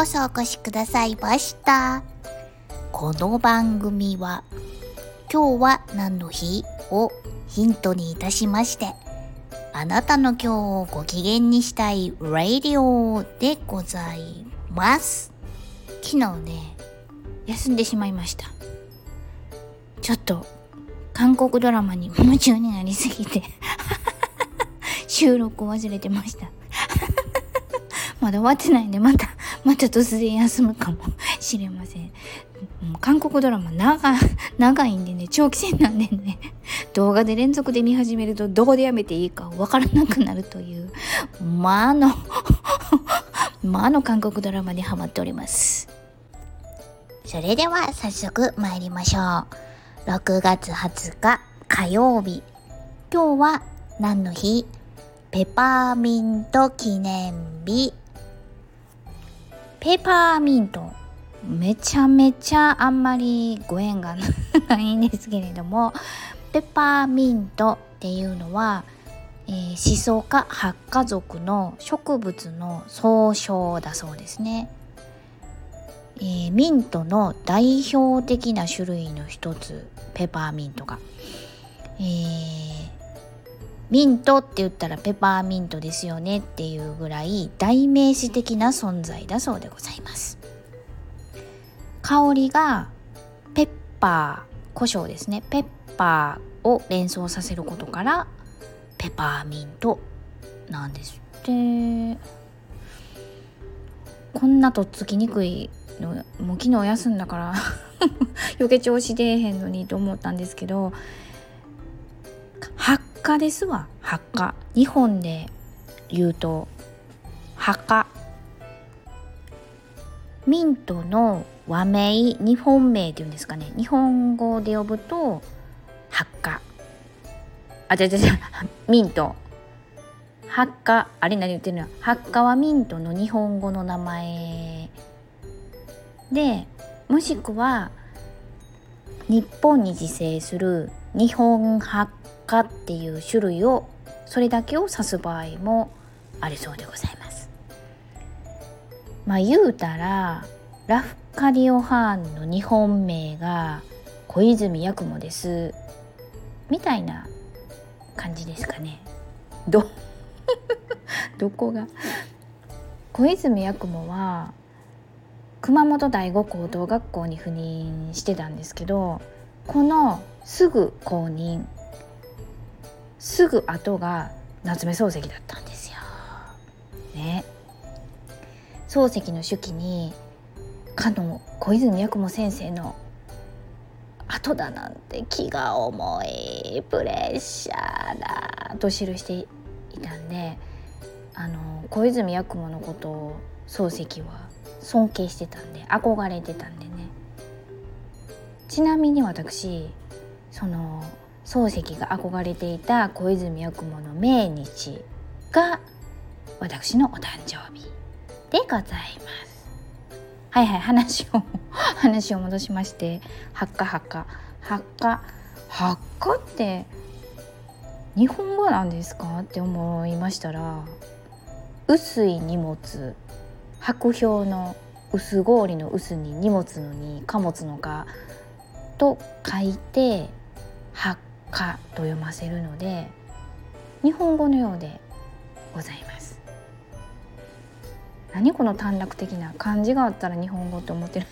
こそお越しくださいました。この番組は、今日は何の日をヒントにいたしまして、あなたの今日をご機嫌にしたいラディオでございます。昨日ね、休んでしまいました。ちょっと、韓国ドラマに夢中になりすぎて、収録を忘れてました。まだ終わってないんで、また、また突然休むかもしれません。韓国ドラマ長、長いんでね、長期戦なんでね、動画で連続で見始めるとどこでやめていいかわからなくなるという、まあの、まあの韓国ドラマにハマっております。それでは早速参りましょう。6月20日火曜日。今日は何の日？ペパーミント記念日。ペパーミント。めちゃめちゃあんまりご縁がないんですけれども、ペパーミントっていうのは、えー、シソ科ハッカ属の植物の総称だそうですね。えー、ミントの代表的な種類の一つペパーミントが、えー、ミントって言ったらペパーミントですよねっていうぐらい代名詞的な存在だそうでございます。香りがペッパー胡椒ですね。ペッパーを連想させることからペパーミントなんですって。こんなとっつきにくいのもう昨日休んだから 余計調子出えへんのにと思ったんですけど発火ですわ。発火。日本で言うと発火。ミントの和名日本名っていうんですかね。日本語で呼ぶと発火。あ違う違う違う。ミント。発火。あれ何言ってるの発火はミントの日本語の名前でもしくは日本に自生する日本発火っていう種類をそれだけを指す場合もありそうでございます。まあ言うたらラフカリオハーンの日本名が小泉八雲ですみたいな感じですかね。ど どこが？小泉八雲は熊本第五高等学校に赴任してたんですけどこのすぐ後任すぐ後が夏目漱石だったんですよ。ね。漱石の手記にかの小泉八雲先生の後だなんて気が重いプレッシャーだと記していたんであの小泉八雲のことを漱石は尊敬してたんで憧れてたんでね。ちなみに私その漱石が憧れていた小泉八雲の命日が私のお誕生日でございます。はいはい話を 話を戻しまして発火発火発火発火って日本語なんですかって思いましたら薄い荷物白氷の薄氷の薄に荷物のに貨物の貨と書いて発火と読ませるので日本語のようでございます。何この短絡的な漢字があったら日本語って思ってる。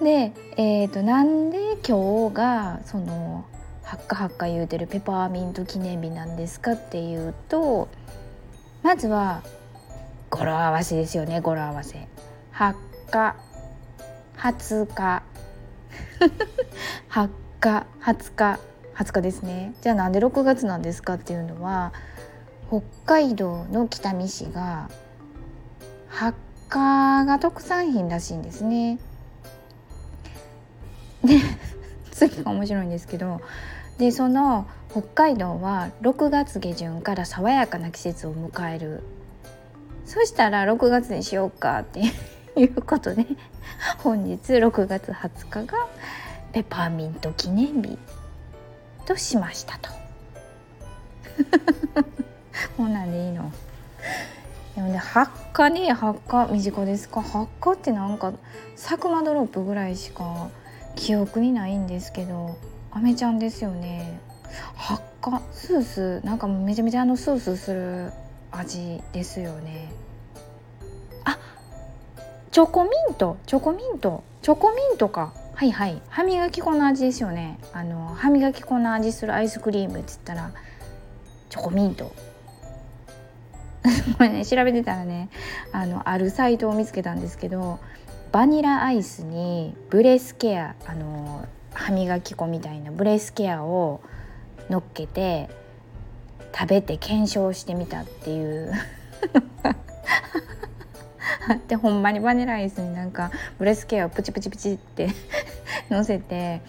でえー、となんで今日がそのハッカハッカ言うてるペパーミント記念日なんですかっていうとまずは語呂合わせですよね語呂合わせ。発火20日発火20日20日ですね。じゃあなんで6月なんですかっていうのは北海道の北見市が発火が特産品らしいんですね。で 次が面白いんですけどでその北海道は6月下旬から爽やかな季節を迎える。そしたら6月にしようかって いうことで本日6月20日がペパーミント記念日としましたと。こんなんでいいの？でもねハッカね？ハッカ身近ですか？ハッカってなんかサクマドロップぐらいしか記憶にないんですけど。アメちゃんですよね。ハッカスースーなんかめちゃめちゃあのスースーする味ですよね。あチョコミントチョコミントチョコミントか。はいはい。歯磨き粉の味ですよね。あの歯磨き粉の味するアイスクリームって言ったらチョコミント。これね調べてたらねあのあるサイトを見つけたんですけどバニラアイスにブレスケアあの歯磨き粉みたいなブレスケアを乗っけて食べて検証してみたっていう。でほんまにバニラアイスになんかブレスケアをプチプチプチって 乗せて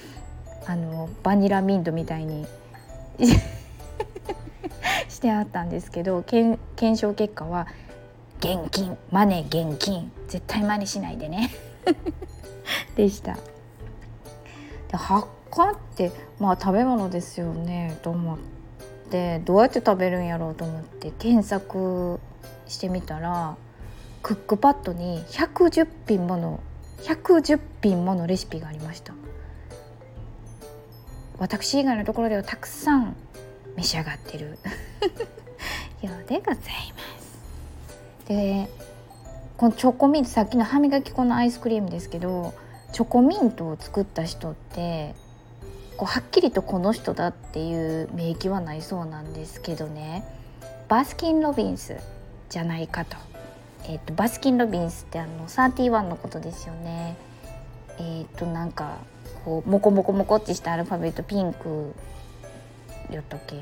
あのバニラミントみたいに してあったんですけど検証結果は現金マネ現金絶対真似しないでね。でした。で発火ってまあ食べ物ですよねと思って。どうやって食べるんやろうと思って検索してみたらクックパッドに110品もの110品ものレシピがありました。私以外のところではたくさん召し上がってる。ようでございます。でこのチョコミントさっきの歯磨き粉のアイスクリームですけどチョコミントを作った人ってこうはっきりとこの人だっていう名義はないそうなんですけどね。バスキン・ロビンスじゃないかと,、えーと、バスキン・ロビンスってあの31のことですよね。えっ、ー、となんかこうモコモコモコってしたアルファベットピンクやったっけ。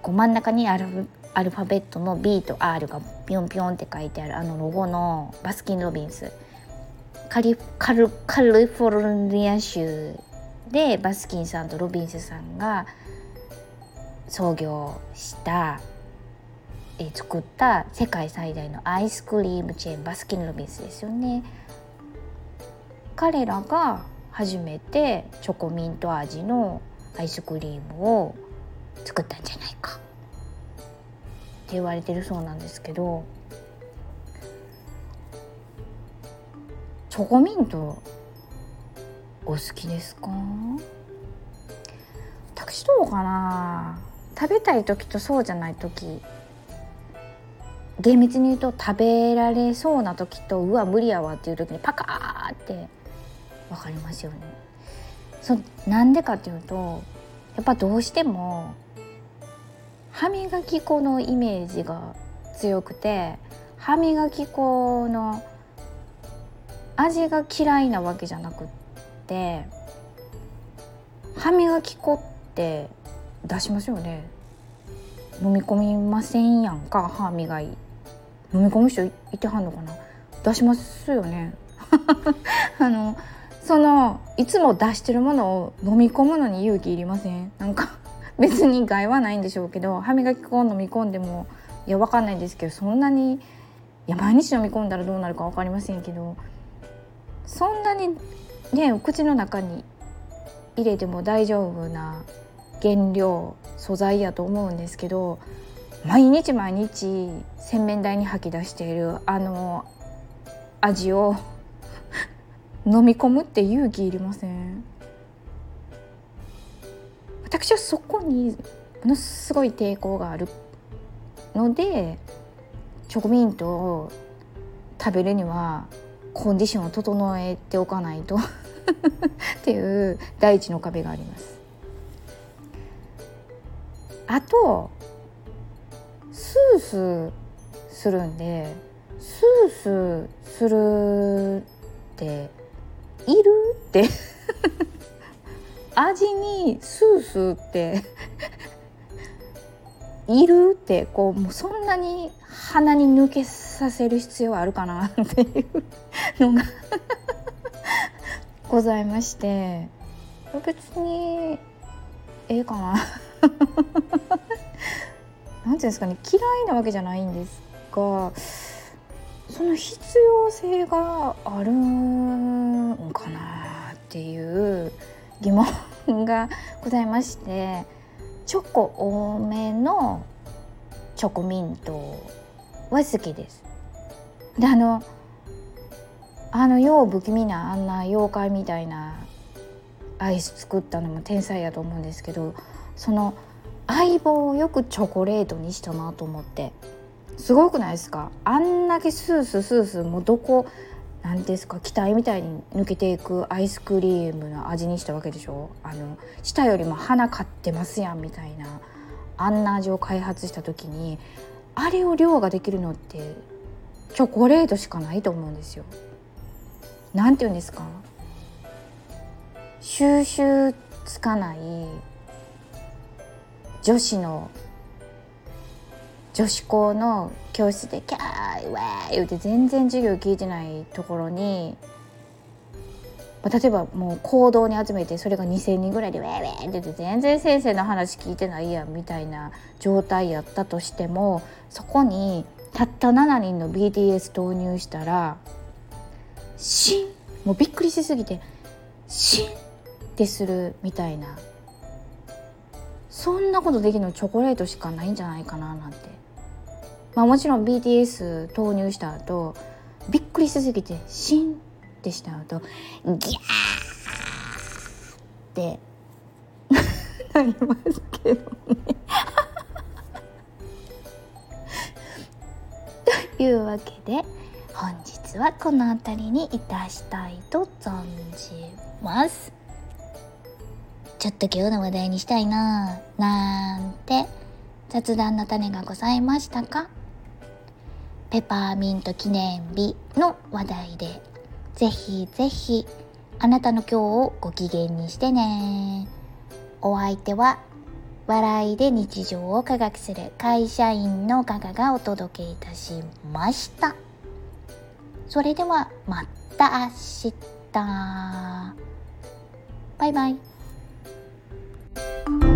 こう真ん中にアルアルファベットの B と R がピョンピョンって書いてあるあのロゴのバスキン・ロビンス。カリカルカリフォルニア州でバスキンさんとロビンスさんが創業したえ作った世界最大のアイスクリームチェーンバスキン・ロビンスですよね。彼らが初めてチョコミント味のアイスクリームを作ったんじゃないかって言われてるそうなんですけどチョコミントお好きですか？私どうかな？食べたい時とそうじゃない時。厳密に言うと食べられそうな時とうわ無理やわっていう時にパカーって分かりますよね。そなんでかっていうとやっぱどうしても歯磨き粉のイメージが強くて歯磨き粉の味が嫌いなわけじゃなくって歯磨き粉って出しますよね。飲み込みませんやんか歯磨い飲み込む人いてはんのかな。出しますよね。あのそのいつも出してるものを飲み込むのに勇気いりません？なんか別に害はないんでしょうけど歯磨き粉を飲み込んでもいやわかんないんですけどそんなにいや毎日飲み込んだらどうなるか分かりませんけどそんなにねお口の中に入れても大丈夫な原料素材やと思うんですけど毎日毎日洗面台に吐き出しているあの味を 飲み込むって勇気いりません？私はそこにものすごい抵抗があるのでチョコミントを食べるにはコンディションを整えておかないと っていう第一の壁があります。あとスースーするんでスースーするっているって 味にスースーって いるってこうもうそんなに鼻に抜けさせる必要あるかなっていうのがございまして。別にええかな。なんていうんですかね嫌いなわけじゃないんですがその必要性があるんかなっていう疑問がございまして。チョコ多めのチョコミントは好きです。であのあのよう不気味なあんな妖怪みたいなアイス作ったのも天才やと思うんですけどその相棒をよくチョコレートにしたなと思って。すごくないですか？あんだけスースースースーもうどこ何ですか機体みたいに抜けていくアイスクリームの味にしたわけでしょ？あの舌よりも鼻買ってますやんみたいなあんな味を開発した時にあれを量ができるのってチョコレートしかないと思うんですよ。なんて言うんですか？収集つかない女子の女子校の教室でキャーウェー言うて全然授業聞いてないところに、まあ、例えばもう行動に集めてそれが2,000人ぐらいでウェーウェーって言って全然先生の話聞いてないやんみたいな状態やったとしてもそこにたった7人の BTS 投入したらシン！もうびっくりしすぎてシンってするみたいな。そんなことできるのチョコレートしかないんじゃないかななんて。まあ、もちろん BTS 投入した後びっくりしすぎてシン！ってした後ギャーってなりますけどね。というわけで本日はこの辺りにいたしたいと存じます。ちょっと今日の話題にしたいななんて雑談の種がございましたか？ペパーミント記念日の話題で。ぜひぜひあなたの今日をご機嫌にしてね。お相手は笑いで日常を科学する会社員のガガがお届けいたしました。それではまた明日。バイバイ。